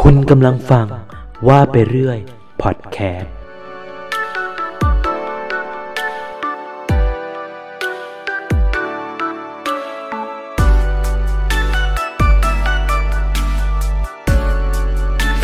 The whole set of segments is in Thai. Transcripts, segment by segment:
คุณกำลังฟังว่าไปเรื่อยพอดแคสต์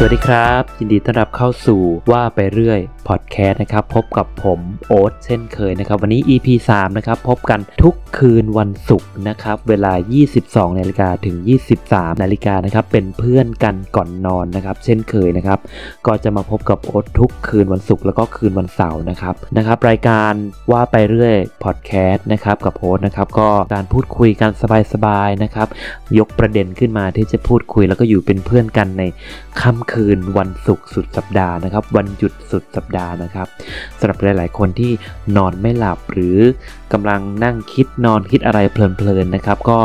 สวัสดีครับ ยินดีต้อนรับเข้าสู่ว่าไปเรื่อยพอดแคสต์นะครับ พบกับผมโอ๊ตเช่นเคยนะครับ วันนี้ EP 3 นะครับ พบกันทุกคืนวันศุกร์นะครับ เวลา 22นาฬิกาถึง 23นาฬิกานะครับ เป็นเพื่อนกันก่อนนอนนะครับ เช่นเคยนะครับ ก็จะมาพบกับโอ๊ตทุกคืนวันศุกร์แล้วก็คืนวันเสาร์นะครับนะครับ รายการว่าไปเรื่อยพอดแคสต์นะครับกับโอ๊ตนะครับก็การพูดคุยกันสบายๆนะครับ ยกประเด็นขึ้นมาที่จะพูดคุยแล้วก็อยู่เป็นเพื่อนกันในค่ำคืนวันศุกร์สุดสัปดาห์นะครับ วันหยุดสุดสัปดาห์นะครับสำหรับหลาย ๆ คนที่นอนไม่หลับหรือกำลังนั่งคิดนอนคิดอะไรเพลิน ๆ นะครับ ก็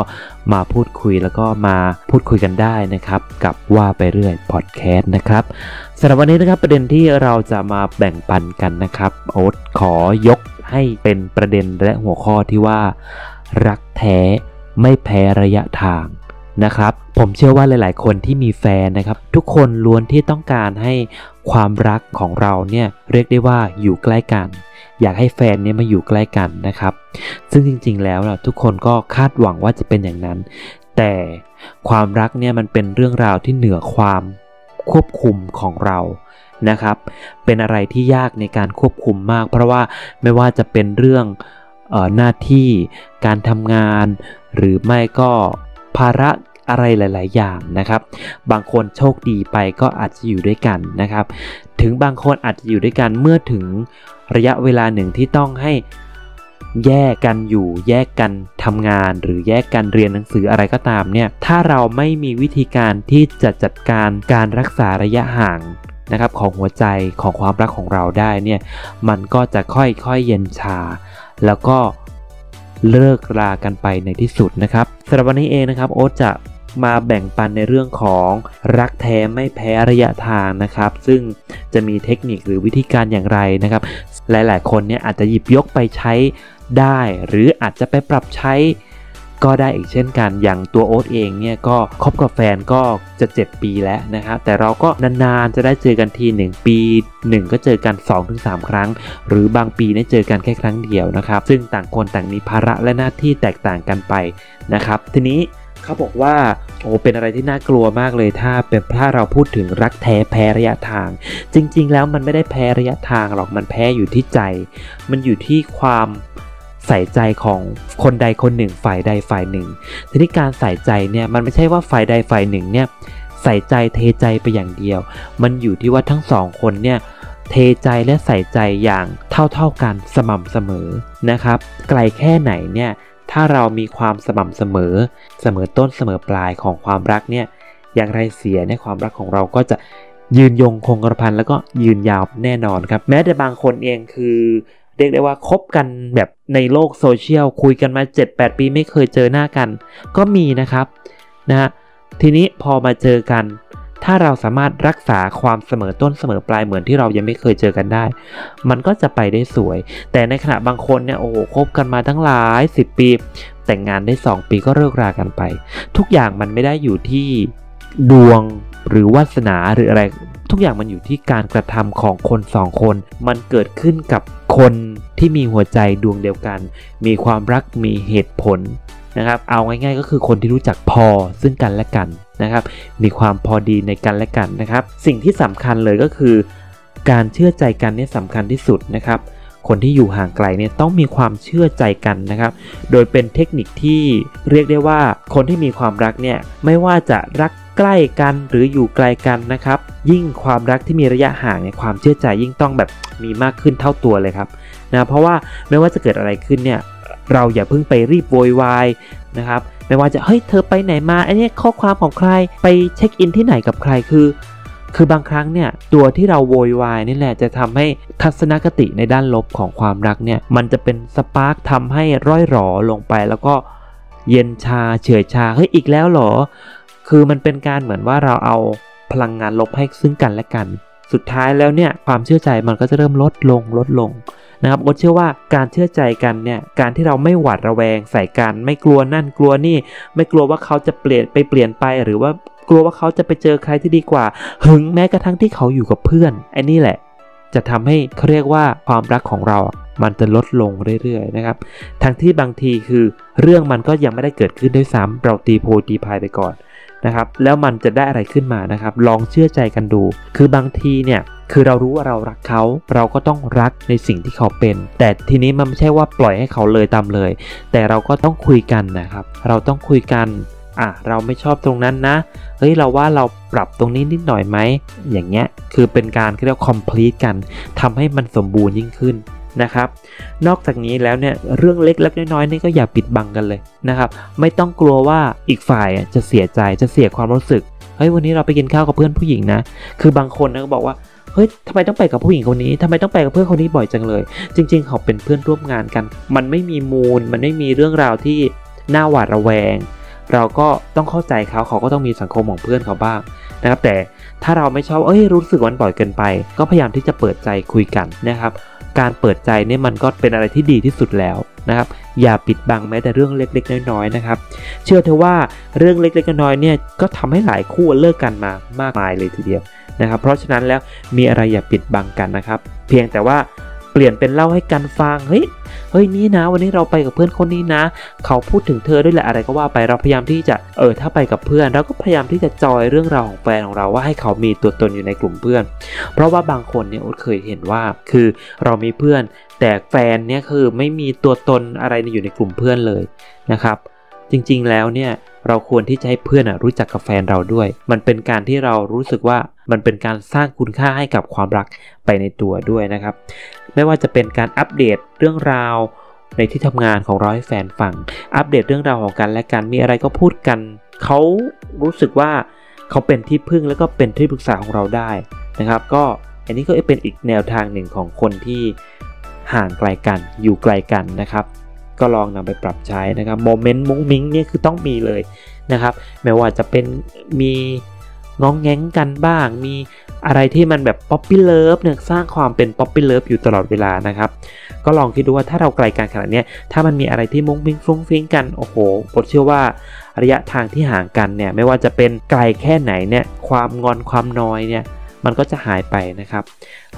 มาพูดคุยแล้วก็มาพูดคุยกันได้นะครับ กับว่าไปเรื่อยพอดแคสต์นะครับสำหรับวันนี้นะครับประเด็นที่เราจะมาแบ่งปันกันนะครับโอ๊ตขอยกให้เป็นประเด็นและหัวข้อที่ว่า รักแท้ไม่แพ้ระยะทาง นะครับ ผมเชื่อว่าหลาย ๆ คนที่มีแฟนนะครับ ทุกคนล้วนที่ต้องการให้ความรักของเราเนี่ยเรียกได้ว่าอยู่ใกล้กัน อยากให้แฟนเนี่ยมาอยู่ใกล้กันนะครับ ซึ่งจริง ๆ แล้วทุกคนก็คาดหวังว่าจะเป็นอย่างนั้น แต่ความรักเนี่ยมันเป็นเรื่องราวที่เหนือความควบคุมของเรานะครับ เป็นอะไรที่ยากในการควบคุมมาก เพราะว่าไม่ว่าจะเป็นเรื่องออหน้าที่การทำงาน หรือไม่ก็ ภาระอะไรหลาย ๆ อย่างนะครับ บางคนโชคดีไปก็อาจจะอยู่ด้วยกันนะครับ ถึงบางคนอาจจะอยู่ด้วยกันเมื่อถึงระยะเวลาหนึ่งที่ต้องให้แยกกันอยู่แยกกันทำงานหรือแยกกันเรียนหนังสืออะไรก็ตามเนี่ย ถ้าเราไม่มีวิธีการที่จะจัดการการรักษาระยะห่างนะครับของหัวใจของความรักของเราได้เนี่ย มันก็จะค่อยๆเย็นชา แล้วก็ เลิกรากันไปในที่สุดนะครับสำหรับวันนี้เองนะครับโอ๊ตจะมาแบ่งปันในเรื่องของรักแท้ไม่แพ้ระยะทางนะครับ ซึ่งจะมีเทคนิคหรือวิธีการอย่างไรนะครับ หลายๆ คนเนี่ยอาจจะหยิบยกไปใช้ได้ หรืออาจจะไปปรับใช้ ก็ได้อีกเช่นกันอย่างตัวโอ๊ตเองเนี่ยก็คบกับแฟนก็จะ7ปีแล้วนะครับแต่เราก็นานๆจะได้เจอกันที 1 ปี 1 ก็เจอกัน 2-3 ครั้ง หรือบางปีได้เจอกันแค่ครั้งเดียวนะครับ ซึ่งต่างคนต่างมีภาระและหน้าที่แตกต่างกันไปนะครับ ทีนี้เขาบอกว่าโอ้เป็นอะไรที่น่ากลัวมากเลยถ้าเป็นถ้าเราพูดถึงรักแท้แพ้ระยะทาง จริง ๆ แล้วมันไม่ได้แพ้ระยะทางหรอกมันแพ้อยู่ที่ใจ มันอยู่ที่ความ ใส่ใจของคนใดคนหนึ่งฝ่ายใดฝ่ายหนึ่ง ทีนี้การใส่ใจเนี่ยมันไม่ใช่ว่าฝ่ายใดฝ่ายหนึ่งเนี่ยใส่ใจเทใจไปอย่างเดียว มันอยู่ที่ว่าทั้งสองคนเนี่ยเทใจและใส่ใจอย่างเท่าๆกันสม่ำเสมอนะครับ ไกลแค่ไหนเนี่ยถ้าเรามีความสม่ำเสมอ เสมอต้นเสมอปลายของความรักเนี่ยอย่างไรเสียในความรักของเราก็จะยืนยงคงกระพันแล้วก็ยืนยาวแน่นอนครับ แม้แต่บางคนเองคือ เรียกได้ว่าคบกันแบบในโลกโซเชียลคุยกันมา 7-8 ปีไม่เคยเจอหน้ากัน ก็มีนะครับนะฮะทีนี้พอมาเจอกัน ถ้าเราสามารถรักษาความเสมอต้นเสมอปลายเหมือนที่เรายังไม่เคยเจอกันได้ มันก็จะไปได้สวย แต่ในขณะบางคนเนี่ยโอ้โหคบกันมาทั้งหลาย 10 ปี แต่งงานได้ 2 ปีก็เลิกรากันไป ทุกอย่างมันไม่ได้อยู่ที่ดวงหรือวาสนาหรืออะไร ทุกอย่างมันอยู่ที่การกระทำของคนสองคน มันเกิดขึ้นกับคนที่มีหัวใจดวงเดียวกัน มีความรักมีเหตุผลนะครับ เอาง่ายๆก็คือคนที่รู้จักพอซึ่งกันและกันนะครับ มีความพอดีในกันและกันนะครับ สิ่งที่สำคัญเลยก็คือ การเชื่อใจกันนี่สำคัญที่สุดนะครับ คนที่อยู่ห่างไกลเนี่ยต้องมีความเชื่อใจกันนะครับ โดยเป็นเทคนิคที่เรียกได้ว่าคนที่มีความรักเนี่ยไม่ว่าจะรักใกล้กันหรืออยู่ไกลกันนะครับ ยิ่งความรักที่มีระยะห่างเนี่ยความเชื่อใจยิ่งต้องแบบมีมากขึ้นเท่าตัวเลยครับนะเพราะว่าไม่ว่าจะเกิดอะไรขึ้นเนี่ยเราอย่าเพิ่งไปรีบโวยวายนะครับไม่ว่าจะเฮ้ยเธอไปไหนมาอันนี้ข้อความของใครไปเช็คอินที่ไหนกับใครคือ คือบางครั้งเนี่ยตัวที่เราโวยวายนี่แหละจะทำให้ทัศนคติในด้านลบของความรักเนี่ยมันจะเป็นสปาร์กทำให้ร้อยหรอลงไปแล้วก็เย็นชาเฉื่อยชาเฮ้ยอีกแล้วหรอ คือมันเป็นการเหมือนว่าเราเอาพลังงานลบให้ซึ่งกันและกัน สุดท้ายแล้วเนี่ยความเชื่อใจมันก็จะเริ่มลดลงลดลงนะครับโอ๊ตเชื่อว่าการเชื่อใจกันเนี่ยการที่เราไม่หวาดระแวงใส่กัน ไม่กลัวนั่นกลัวนี่ ไม่กลัวว่าเขาจะเปลี่ยนไปเปลี่ยนไปหรือว่า กลัวว่าเขาจะไปเจอใครที่ดีกว่า หึงแม้กระทั่งที่เขาอยู่กับเพื่อนไอ้นี่แหละ จะทำให้เขาเรียกว่าความรักของเรา มันจะลดลงเรื่อยๆนะครับทั้งที่บางทีคือเรื่องมันก็ยังไม่ได้เกิดขึ้นด้วยซ้ำเราตีโพตีพายไปก่อนนะครับแล้วมันจะได้อะไรขึ้นมานะครับ ลองเชื่อใจกันดู คือบางทีเนี่ยคือเรารู้ว่าเรารักเขา เราก็ต้องรักในสิ่งที่เขาเป็น แต่ทีนี้มันไม่ใช่ว่าปล่อยให้เขาเลยตามเลย แต่เราก็ต้องคุยกันนะครับ เราต้องคุยกัน อะเราไม่ชอบตรงนั้นนะ เฮ้ยเราว่าเราปรับตรงนี้นิดหน่อยไหม อย่างเงี้ยคือเป็นการเรียกว่า complete กันทำให้มันสมบูรณ์ยิ่งขึ้นนะครับ นอกจากนี้แล้วเนี่ยเรื่องเล็กๆน้อยๆนี่ก็อย่าปิดบังกันเลยนะครับ ไม่ต้องกลัวว่าอีกฝ่ายจะเสียใจจะเสียความรู้สึก เฮ้ยวันนี้เราไปกินข้าวกับเพื่อนผู้หญิงนะ คือบางคนนะก็บอกว่าเฮ้ยทำไมต้องไปกับผู้หญิงคนนี้ทำไมต้องไปกับเพื่อนคนนี้บ่อยจังเลย จริง ๆ เขาเป็นเพื่อนร่วมงานกัน มันไม่มีมูล มันไม่มีเรื่องราวที่น่าหวาดระแวง เราก็ต้องเข้าใจเขาเขาก็ต้องมีสังคมของเพื่อนเขาบ้างนะครับแต่ถ้าเราไม่ชอบเอ้ยรู้สึกวันบ่อยเกินไป ก็พยายามที่จะเปิดใจคุยกันนะครับ การเปิดใจเนี่ยมันก็เป็นอะไรที่ดีที่สุดแล้วนะครับอย่าปิดบังแม้แต่เรื่องเล็กๆ น้อยๆนะครับ เชื่อเถอะว่าเรื่องเล็กๆ น้อยๆเนี่ยก็ทำให้หลายคู่เลิกกันมามากมายเลยทีเดียวนะครับ เพราะฉะนั้นแล้วมีอะไรอย่าปิดบังกันนะครับ เพียงแต่ว่า เปลี่ยนเป็นเล่าให้กันฟัง เฮ้ย เฮ้ยนี่นะ วันนี้เราไปกับเพื่อนคนนี้นะ เขาพูดถึงเธอด้วยแหละอะไรก็ว่าไปเราพยายามที่จะเออถ้าไปกับเพื่อนเราก็พยายามที่จะจอยเรื่องราวของแฟนของเราว่าให้เขามีตัวตนอยู่ในกลุ่มเพื่อน เพราะว่าบางคนเนี่ยอดเคยเห็นว่าคือเรามีเพื่อน แต่แฟนเนี่ยคือไม่มีตัวตนอะไรอยู่ในกลุ่มเพื่อนเลยนะครับ จริงๆแล้วเนี่ย เราควรที่จะให้เพื่อนรู้จักกับแฟนเราด้วย มันเป็นการที่เรารู้สึกว่ามันเป็นการสร้างคุณค่าให้กับความรักไปในตัวด้วยนะครับ ไม่ว่าจะเป็นการอัปเดตเรื่องราวในที่ทำงานของเราให้แฟนฟัง อัปเดตเรื่องราวของกันและกันมีอะไรก็พูดกัน เขารู้สึกว่าเขาเป็นที่พึ่งแล้วก็เป็นที่ปรึกษาของเราได้นะครับ ก็อันนี้ก็เป็นอีกแนวทางหนึ่งของคนที่ห่างไกลกันอยู่ไกลกันนะครับ ก็ลองนำไปปรับใช้นะครับ moment มุ้งมิ้งนี่คือต้องมีเลยนะครับไม่ว่าจะเป็นมีง้องแง้งกันบ้าง มีอะไรที่มันแบบ puppy love เนี่ยสร้างความเป็น puppy love อยู่ตลอดเวลานะครับ ก็ลองคิดดูว่าถ้าเราไกลกันขนาดนี้ถ้ามันมีอะไรที่มุ้งมิ้งฟุ้งฟิ้งกัน โอ้โหผมเชื่อว่าระยะทางที่ห่างกันเนี่ยไม่ว่าจะเป็นไกลแค่ไหนเนี่ยความงอนความน้อยเนี่ย มันก็จะหายไปนะครับ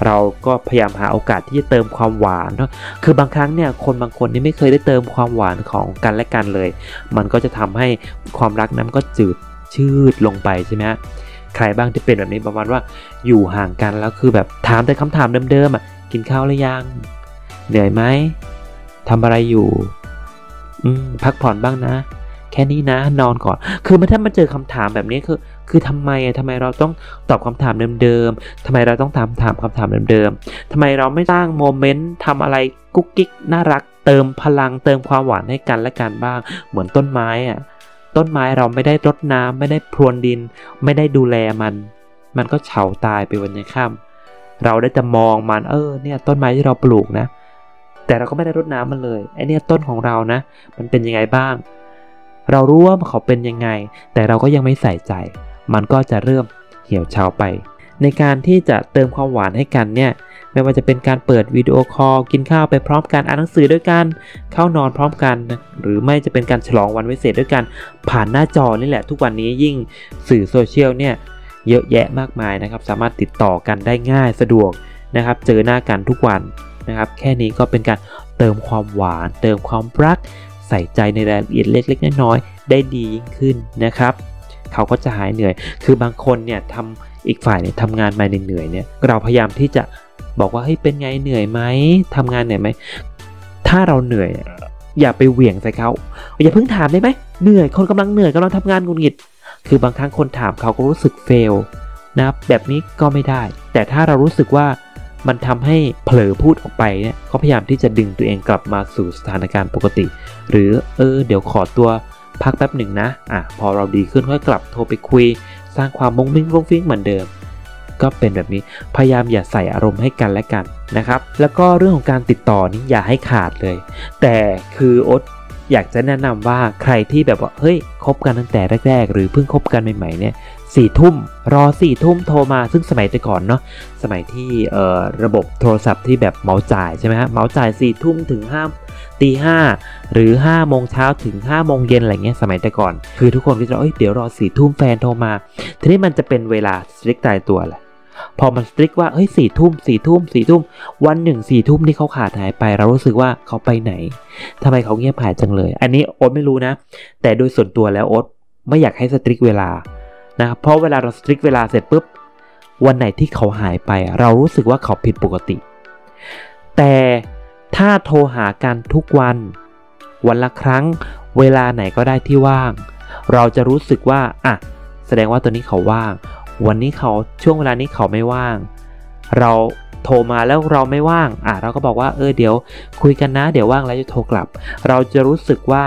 เราก็พยายามหาโอกาสที่จะเติมความหวานเนาะคือบางครั้งเนี่ยคนบางคนนี่ไม่เคยได้เติมความหวานของกันและกันเลย มันก็จะทำให้ความรักนั้นก็จืดชืดลงไปใช่ไหมใครบ้างที่เป็นแบบนี้ประมาณว่าอยู่ห่างกันแล้วคือแบบถามแต่คำถามเดิมๆอะกินข้าวหรือยัง เหนื่อยไหมทำอะไรอยู่ อืมพักผ่อนบ้างนะ แค่นี้นะ นอนก่อน คือมันถ้ามาเจอคำถามแบบนี้คือ คือทำไมอะทำไมเราต้องตอบคำถามเดิมๆทำไมเราต้องถามถามคำถามเดิมๆทำไมเราไม่สร้างโมเมนต์ทำอะไรกุ๊กกิ๊กน่ารัก เติมพลังเติมความหวานให้กันและกันบ้าง เหมือนต้นไม้อะต้นไม้เราไม่ได้รดน้ำไม่ได้พรวนดิน ไม่ได้ดูแลมัน มันก็เฉาตายไปวันยังค่ำเราได้แต่มองมันเออเนี่ยต้นไม้ที่เราปลูกนะ แต่เราก็ไม่ได้รดน้ำมันเลยไอเนี่ยต้นของเรานะ มันเป็นยังไงบ้าง เรารู้ว่าเขาเป็นยังไง แต่เราก็ยังไม่ใส่ใจ มันก็จะเริ่มเหี่ยวเฉาไป ในการที่จะเติมความหวานให้กันเนี่ยไม่ว่าจะเป็นการเปิดวิดีโอคอลกินข้าวไปพร้อมกันอ่านหนังสือด้วยกัน เข้านอนพร้อมกัน หรือไม่จะเป็นการฉลองวันวิเศษด้วยกัน ผ่านหน้าจอนี่แหละทุกวันนี้ยิ่งสื่อโซเชียลเนี่ยเยอะแยะมากมายนะครับ สามารถติดต่อกันได้ง่ายสะดวกนะครับ เจอหน้ากันทุกวันนะครับ แค่นี้ก็เป็นการเติมความหวาน เติมความรัก ใส่ใจในรายละเอียดเล็กๆน้อยๆได้ดียิ่งขึ้นนะครับ เขาก็จะหายเหนื่อย คือบางคนเนี่ยทำอีกฝ่ายเนี่ยทำงานมาเหนื่อยเนี่ยเราพยายามที่จะบอกว่าเฮ้ยเป็นไงเหนื่อยไหมทำงานเหนื่อยไหมถ้าเราเหนื่อย อย่าไปเหวี่ยงใส่เขาอย่าเพิ่งถามได้ไหมเหนื่อยคนกำลังเหนื่อยกำลังทำงานงุนงิด คือบางครั้งคนถามเขาก็รู้สึกเฟลนะแบบนี้ก็ไม่ได้ แต่ถ้าเรารู้สึกว่ามันทำให้เผลอพูดออกไปเนี่ยก็พยายามที่จะดึงตัวเองกลับมาสู่สถานการณ์ปกติ หรือเออเดี๋ยวขอตัว พักแป๊บหนึ่งนะ อะ พอเราดีขึ้นค่อยกลับโทรไปคุย สร้างความมุ้งมิ้งฟุ้งฟิ้งเหมือนเดิม ก็เป็นแบบนี้ พยายามอย่าใส่อารมณ์ให้กันและกันนะครับ แล้วก็เรื่องของการติดต่อนี้อย่าให้ขาดเลย แต่คือโอ๊ตอยากจะแนะนำว่าใครที่แบบว่า เฮ้ย คบกันตั้งแต่แรก ๆ หรือเพิ่งคบกันใหม่ๆเนี่ยสี่ทุ่มรอสี่ทุ่มโทรมาซึ่งสมัยแต่ก่อนเนาะสมัยที่ระบบโทรศัพท์ที่แบบเมาจ่ายใช่ไหมฮะเมาจ่ายสี่ทุ่มถึงห้า ตีห้าหรือ5้าโมงเช้าถึง5้าโมงเย็นอะไรเงี้ยสมัยแต่ก่อน คือทุกคนก็จะเอ้ยเดี๋ยวรอสี่ทุ่มแฟนโทรมา ทีนี้มันจะเป็นเวลาสตริกตายตัวแหละพอมันสตริกว่าเฮ้ยสี่ทุ่มสี่ทุ่มสี่ทุ่มวันหนึ่งสี่ทุ่มนี่เขาขาดหายไป เรารู้สึกว่าเขาไปไหนทำไมเขาเงียบหายจังเลย อันนี้โอ๊ตไม่รู้นะ แต่โดยส่วนตัวแล้วโอ๊ตไม่อยากให้สตริกเวลานะครับเพราะเวลาเราสตริกเวลาเสร็จปุ๊บวันไหนที่เขาหายไป เรารู้สึกว่าเขาผิดปกติ แต่ ถ้าโทรหากันทุกวัน วันละครั้ง เวลาไหนก็ได้ที่ว่าง เราจะรู้สึกว่าอะแสดงว่าตัวนี้เขาว่าง วันนี้เขาช่วงเวลานี้เขาไม่ว่าง เราโทรมาแล้วเราไม่ว่าง อะเราก็บอกว่าเออเดี๋ยว คุยกันนะ เดี๋ยวว่างแล้วจะโทรกลับ เราจะรู้สึกว่า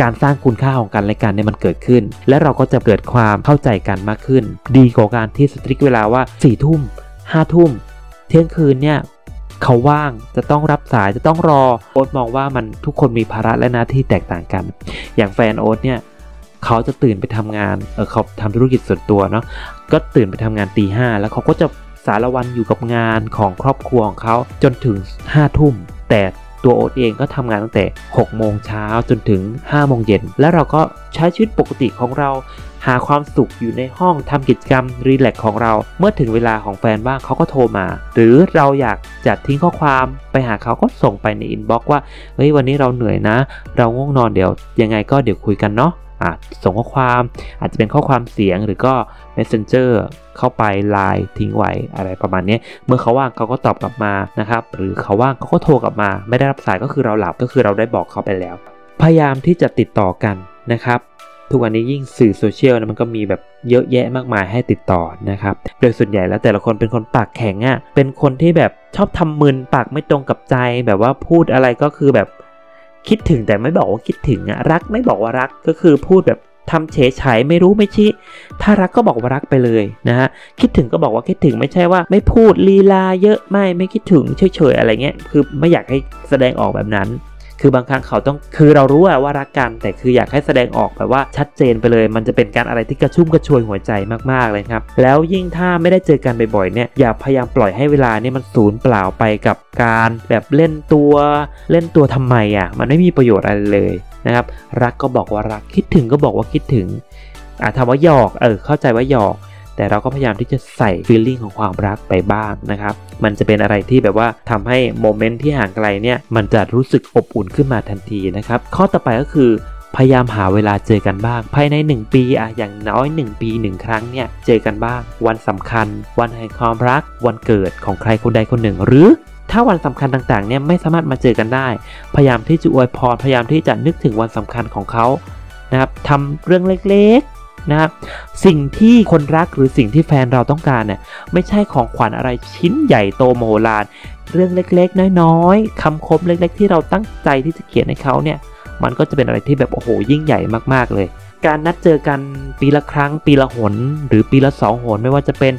การสร้างคุณค่าของกันและกันเนี่ยมันเกิดขึ้น และเราก็จะเกิดความเข้าใจกันมากขึ้น ดีกว่าการที่สตริกเวลาว่า4ี่ทุ่มห้าทุ่มเที่ยงคืนเนี่ย เขาว่างจะต้องรับสายจะต้องรอโอ๊ตมองว่ามันทุกคนมีภาระและหน้าที่แตกต่างกัน อย่างแฟนโอ๊ตเนี่ยเขาจะตื่นไปทำงานเออเขาทำธุรกิจส่วนตัวเนาะก็ตื่นไปทำงานตีห้าแล้วเขาก็จะสารวันอยู่กับงานของครอบครัวของเขาจนถึงห้าทุ่มแต่ตัวโอ๊ตเองก็ทำงานตั้งแต่6โมงเช้าจนถึง5โมงเย็น แล้วเราก็ใช้ชีวิตปกติของเรา หาความสุขอยู่ในห้องทำกิจกรรมรีแลกของเรา เมื่อถึงเวลาของแฟนบ้างเขาก็โทรมา หรือเราอยากจะทิ้งข้อความไปหาเขาก็ส่งไปในอินบ็อกซ์ว่าเฮ้ยวันนี้เราเหนื่อยนะ เราง่วงนอนเดี๋ยว ยังไงก็เดี๋ยวคุยกันเนาะอาจส่งข้อความอาจจะเป็นข้อความเสียงหรือก็ Messenger เข้าไปไลน์ทิ้งไว้อะไรประมาณนี้ เมื่อเขาว่างเขาก็ตอบกลับมานะครับ หรือเขาว่างเขาก็โทรกลับมา ไม่ได้รับสายก็คือเราหลับก็คือเราได้บอกเขาไปแล้ว พยายามที่จะติดต่อกันนะครับ ทุกวันนี้ยิ่งสื่อโซเชียลนะมันก็มีแบบเยอะแยะมากมายให้ติดต่อนะครับ โดยส่วนใหญ่แล้วแต่ละคนเป็นคนปากแข็งอะ่ะ เป็นคนที่แบบชอบทำมึนปากไม่ตรงกับใจ แบบว่าพูดอะไรก็คือแบบคิดถึงแต่ไม่บอกว่าคิดถึงอะรักไม่บอกว่ารักก็คือพูดแบบทำเฉยเฉยไม่รู้ไม่ชี้ถ้ารักก็บอกว่ารักไปเลยนะฮะคิดถึงก็บอกว่าคิดถึงไม่ใช่ว่า ไม่พูดลีลาเยอะไม่ไม่คิดถึงเฉยเฉยอะไรเงี้ยคือไม่อยากให้แสดงออกแบบนั้น คือบางครั้งเขาต้องคือเรารู้ว่ารักกัน แต่คืออยากให้แสดงออกแบบว่าชัดเจนไปเลย มันจะเป็นการอะไรที่กระชุ่มกระชวยหัวใจมากๆเลยครับ แล้วยิ่งถ้าไม่ได้เจอกันบ่อยๆเนี่ยอย่าพยายามปล่อยให้เวลาเนี่ยมันสูญเปล่าไปกับการแบบเล่นตัวเล่นตัวทำไมอะมันไม่มีประโยชน์อะไรเลยนะครับรักก็บอกว่ารักคิดถึงก็บอกว่าคิดถึงอาจทำว่าหยอกเออเข้าใจว่าหยอก แต่เราก็พยายามที่จะใส่ฟีลลิ่งของความรักไปบ้างนะครับ มันจะเป็นอะไรที่แบบว่าทำให้โมเมนต์ที่ห่างไกลเนี่ยมันจะรู้สึกอบอุ่นขึ้นมาทันทีนะครับ ข้อต่อไปก็คือพยายามหาเวลาเจอกันบ้าง ภายใน 1 ปีอะอย่างน้อย 1 ปี 1 ครั้งเนี่ยเจอกันบ้าง วันสำคัญ วันแห่งความรัก วันเกิดของใครคนใดคนหนึ่ง หรือถ้าวันสำคัญต่างๆเนี่ยไม่สามารถมาเจอกันได้ พยายามที่จะอวยพรพยายามที่จะนึกถึงวันสำคัญของเขานะครับทำเรื่องเล็ก นะครับสิ่งที่คนรักหรือสิ่งที่แฟนเราต้องการเนี่ยไม่ใช่ของขวัญอะไรชิ้นใหญ่โตโมโหลาน เรื่องเล็กๆ น้อยๆคำคมเล็กๆ ที่เราตั้งใจที่จะเขียนให้เขาเนี่ยมันก็จะเป็นอะไรที่แบบโอ้โหยิ่งใหญ่มากๆเลย การนัดเจอกันปีละครั้ง ปีละหน หรือปีละสองหนไม่ว่าจะเป็น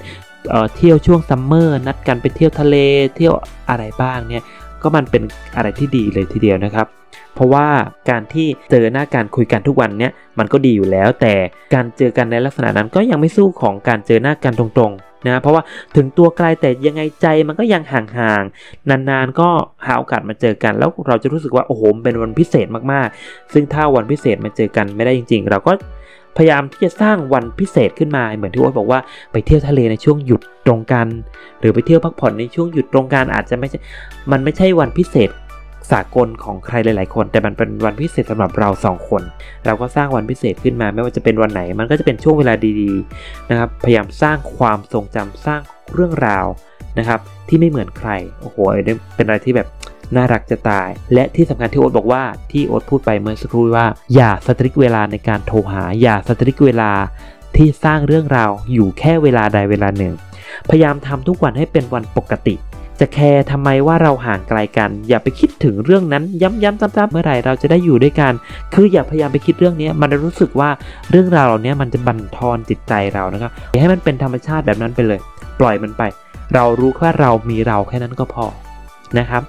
เที่ยวช่วง summer นัดกันไปเที่ยวทะเลเที่ยวอะไรบ้างเนี่ยก็มันเป็นอะไรที่ดีเลยทีเดียวนะครับ เพราะว่าการที่เจอหน้าการคุยกันทุกวันเนี่ยมันก็ดีอยู่แล้ว แต่การเจอกันในลักษณะนั้นก็ยังไม่สู้ของการเจอหน้ากันตรงๆนะเพราะว่าถึงตัวไกลแต่ยังไงใจมันก็ยังห่างๆนานๆก็หาโอกาสมาเจอกัน แล้วเราจะรู้สึกว่าโอ้โหเป็นวันพิเศษมากๆ ซึ่งถ้าวันพิเศษมาเจอกันไม่ได้จริง ๆ เราก็พยายามที่จะสร้างวันพิเศษขึ้นมาเหมือนที่โอ๊ตบอกว่าไปเที่ยวทะเลในช่วงหยุดตรงกัน หรือไปเที่ยวพักผ่อนในช่วงหยุดตรงกันอาจจะไม่ใช่ มันไม่ใช่วันพิเศษ สากลของใครหลาย ๆ คน แต่มันเป็นวันพิเศษสำหรับเราสองคน เราก็สร้างวันพิเศษขึ้นมา ไม่ว่าจะเป็นวันไหน มันก็จะเป็นช่วงเวลาดีๆนะครับพยายามสร้างความทรงจำสร้างเรื่องราวนะครับที่ไม่เหมือนใครโอ้โหเป็นอะไรที่แบบน่ารักจะตาย และที่สำคัญที่โอ๊ตบอกว่าที่โอ๊ตพูดไปเมื่อสักครู่ว่าอย่าสตริกเวลาในการโทรหา อย่าสตริกเวลาที่สร้างเรื่องราวอยู่แค่เวลาใดเวลาหนึ่ง พยายามทำทุกวันให้เป็นวันปกติ จะแคร์ทำไมว่าเราห่างไกลกัน อย่าไปคิดถึงเรื่องนั้นย้ำๆซ้ำๆเมื่อไหร่เราจะได้อยู่ด้วยกัน คืออย่าพยายามไปคิดเรื่องนี้มันจะรู้สึกว่าเรื่องราวเหล่านี้มันจะบั่นทอนจิตใจเรานะครับอย่าให้มันเป็นธรรมชาติแบบนั้นไปเลย ปล่อยมันไป เรารู้แค่เรามีเราแค่นั้นก็พอนะครับ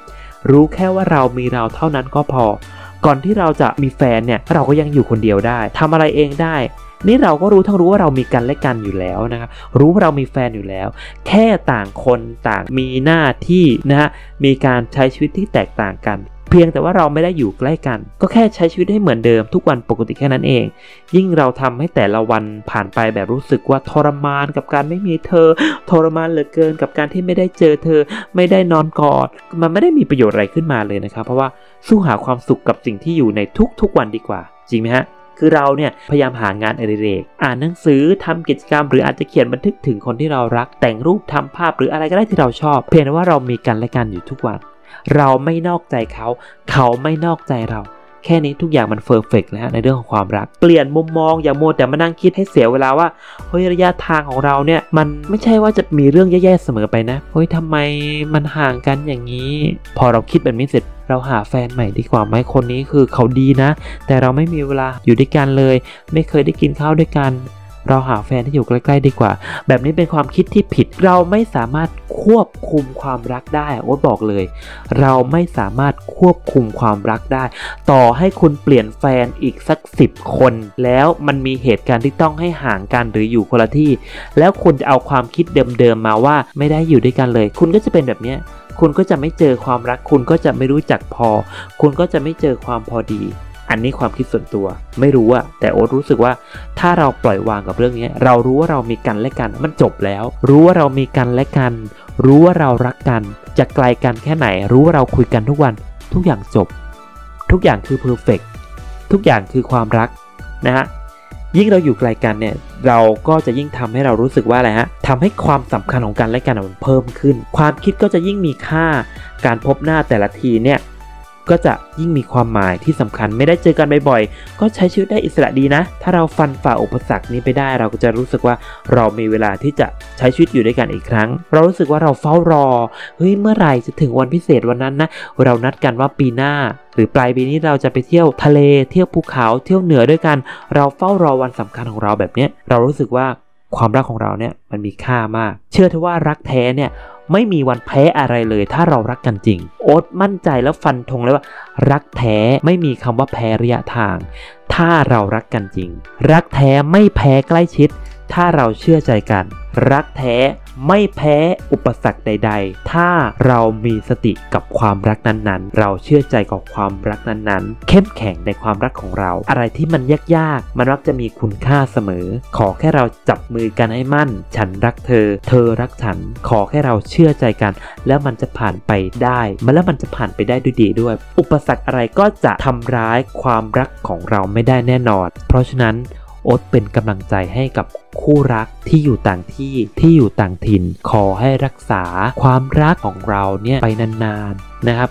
รู้แค่ว่าเรามีเราเท่านั้นก็พอ ก่อนที่เราจะมีแฟนเนี่ยเราก็ยังอยู่คนเดียวได้ทำอะไรเองได้ นี่เราก็รู้ทั้งรู้ว่าเรามีกันและกันอยู่แล้วนะครับรู้ว่าเรามีแฟนอยู่แล้ว แค่ต่างคนต่างมีหน้าที่นะฮะมีการใช้ชีวิตที่แตกต่างกัน เพียงแต่ว่าเราไม่ได้อยู่ใกล้กัน ก็แค่ใช้ชีวิตให้เหมือนเดิมทุกวันปกติแค่นั้นเอง ยิ่งเราทำให้แต่ละวันผ่านไปแบบรู้สึกว่าทรมานกับการไม่มีเธอ ทรมานเหลือเกินกับการที่ไม่ได้เจอเธอ ไม่ได้นอนกอด มันไม่ได้มีประโยชน์อะไรขึ้นมาเลยนะครับ เพราะว่าสู้หาความสุขกับสิ่งที่อยู่ในทุกๆวันดีกว่า จริงไหมฮะ คือเราเนี่ยพยายามหางานอดิเรก อ่านหนังสือทำกิจกรรม หรืออาจจะเขียนบันทึกถึงคนที่เรารัก แต่งรูปทำภาพหรืออะไรก็ได้ที่เราชอบ เพียงแต่ว่าเรามีกันและกันอยู่ทุกวัน เราไม่นอกใจเขา เขาไม่นอกใจเราแค่นี้ทุกอย่างมันเฟอร์เฟกแล้วในเรื่องของความรัก เปลี่ยนมุมมองอย่าโมแต่มานั่งคิดให้เสียเวลาว่าเฮ้ยระยะทางของเราเนี่ยมันไม่ใช่ว่าจะมีเรื่องแย่ๆเสมอไปนะเฮ้ยทำไมมันห่างกันอย่างนี้ พอเราคิดแบบนี้เสร็จ เราหาแฟนใหม่ดีกว่าไหมคนนี้คือเขาดีนะ แต่เราไม่มีเวลาอยู่ด้วยกันเลย ไม่เคยได้กินข้าวด้วยกัน เราหาแฟนที่อยู่ใกล้ ๆ ดีกว่า แบบนี้เป็นความคิดที่ผิด เราไม่สามารถควบคุมความรักได้โอ๊ตบอกเลย เราไม่สามารถควบคุมความรักได้ ต่อให้คุณเปลี่ยนแฟนอีกสักสิบคน แล้วมันมีเหตุการณ์ที่ต้องให้ห่างกันหรืออยู่คนละที่ แล้วคุณจะเอาความคิดเดิมๆมาว่าไม่ได้อยู่ด้วยกันเลย คุณก็จะเป็นแบบเนี้ย คุณก็จะไม่เจอความรัก คุณก็จะไม่รู้จักพอ คุณก็จะไม่เจอความพอดี อันนี้ความคิดส่วนตัว ไม่รู้อะแต่โอ๊ตรู้สึกว่า ถ้าเราปล่อยวางกับเรื่องนี้ เรารู้ว่าเรามีกันและกัน มันจบแล้ว รู้ว่าเรามีกันและกัน รู้ว่าเรารักกัน จะไกลกันแค่ไหน รู้ว่าเราคุยกันทุกวัน ทุกอย่างจบ ทุกอย่างคือเพอร์เฟกทุกอย่างคือความรักนะฮะ ยิ่งเราอยู่ไกลกันเนี่ยเราก็จะยิ่งทำให้เรารู้สึกว่าอะไรฮะทำให้ความสำคัญของกันและกันมันเพิ่มขึ้น ความคิดก็จะยิ่งมีค่าการพบหน้าแต่ละทีเนี่ย ก็จะยิ่งมีความหมายที่สำคัญไม่ได้เจอกันบ่อยๆ ก็ใช้ชีวิตได้อิสระดีนะ ถ้าเราฟันฝ่าอุปสรรคนี้ไปได้ เราก็จะรู้สึกว่าเรามีเวลาที่จะใช้ชีวิตอยู่ด้วยกันอีกครั้ง เรารู้สึกว่าเราเฝ้ารอ เฮ้ย เมื่อไหร่จะถึงวันพิเศษวันนั้นนะ เรานัดกันว่าปีหน้า หรือปลายปีนี้เราจะไปเที่ยวทะเล เที่ยวภูเขา เที่ยวเหนือด้วยกัน เราเฝ้ารอวันสำคัญของเราแบบนี้ เรารู้สึกว่าความรักของเราเนี่ยมันมีค่ามาก เชื่อเถอะว่ารักแท้เนี่ย ไม่มีวันแพ้อะไรเลยถ้าเรารักกันจริง โอ๊ตมั่นใจแล้วฟันธงเลยว่า รักแท้ไม่มีคำว่าแพ้ระยะทาง ถ้าเรารักกันจริง รักแท้ไม่แพ้ใกล้ชิด ถ้าเราเชื่อใจกัน รักแท้ ไม่แพ้อุปสรรคใด ๆ ถ้าเรามีสติกับความรักนั้นๆ เราเชื่อใจกับความรักนั้นๆ เข้มแข็งในความรักของเรา อะไรที่มันยากๆ มันมักจะมีคุณค่าเสมอ ขอแค่เราจับมือกันให้มั่น ฉันรักเธอ เธอรักฉัน ขอแค่เราเชื่อใจกัน แล้วมันจะผ่านไปได้มันแล้วมันจะผ่านไปได้ด้วยดีด้วย อุปสรรคอะไรก็จะทำร้ายความรักของเราไม่ได้แน่นอน เพราะฉะนั้น โอ๊ตเป็นกำลังใจให้กับคู่รักที่อยู่ต่างที่ที่อยู่ต่างถิ่น ขอให้รักษาความรักของเราเนี่ยไปนานๆนะครับ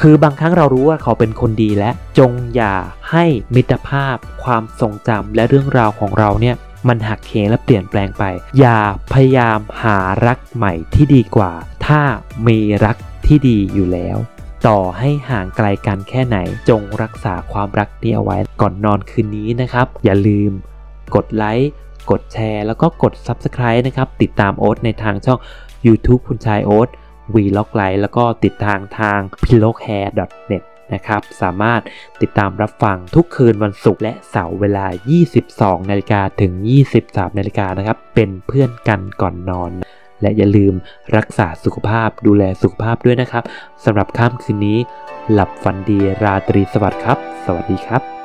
คือบางครั้งเรารู้ว่าเขาเป็นคนดีและจงอย่าให้มิตรภาพ ความทรงจำและเรื่องราวของเราเนี่ยมันหักเหและเปลี่ยนแปลงไป อย่าพยายามหารักใหม่ที่ดีกว่า ถ้ามีรักที่ดีอยู่แล้ว ต่อให้ห่างไกลกันแค่ไหน จงรักษาความรักนี้เอาไว้ก่อนนอนคืนนี้นะครับ อย่าลืม กดไลค์กดแชร์ แล้วก็กด Subscribe นะครับ ติดตามโอ๊ตในทางช่อง YouTube คุณชายโอ๊ต Vlog ไลฟ์แล้วก็ติดทางทาง p i l l o w h a i r net นะครับ สามารถติดตามรับฟังทุกคืนวันศุกร์และเสาร์เวลา 22 นาฬิกาถึง 23 นาฬิกานะครับ เป็นเพื่อนกันก่อนนอน และอย่าลืมรักษาสุขภาพดูแลสุขภาพด้วยนะครับสำหรับค่ำคืนนี้ หลับฝันดีราตรีสวัสดิ์ครับ สวัสดีครับ